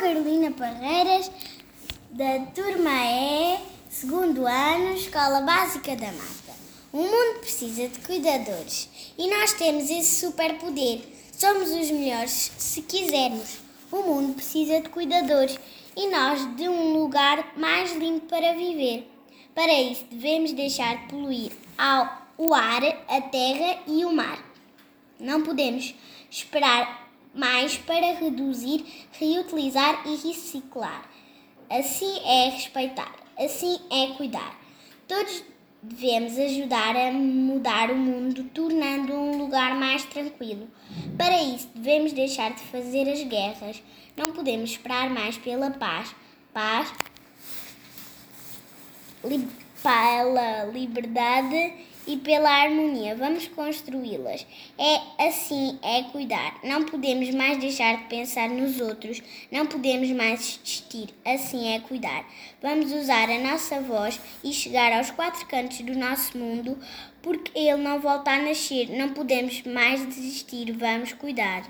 Carolina Parreiras, da turma E, segundo ano, Escola Básica da Mata. O mundo precisa de cuidadores e nós temos esse superpoder. Somos os melhores se quisermos. O mundo precisa de cuidadores e nós de um lugar mais limpo para viver. Para isso, devemos deixar de poluir ao, o ar, a terra e o mar. Não podemos esperar mais para reduzir, reutilizar e reciclar. Assim é respeitar, assim é cuidar. Todos devemos ajudar a mudar o mundo, tornando um lugar mais tranquilo. Para isso, devemos deixar de fazer as guerras. Não podemos esperar mais pela paz. Paz pela liberdade e pela harmonia. Vamos construí-las. É assim, é cuidar. Não podemos mais deixar de pensar nos outros. Não podemos mais desistir. Assim é cuidar. Vamos usar a nossa voz e chegar aos quatro cantos do nosso mundo, porque ele não volta a nascer. Não podemos mais desistir. Vamos cuidar.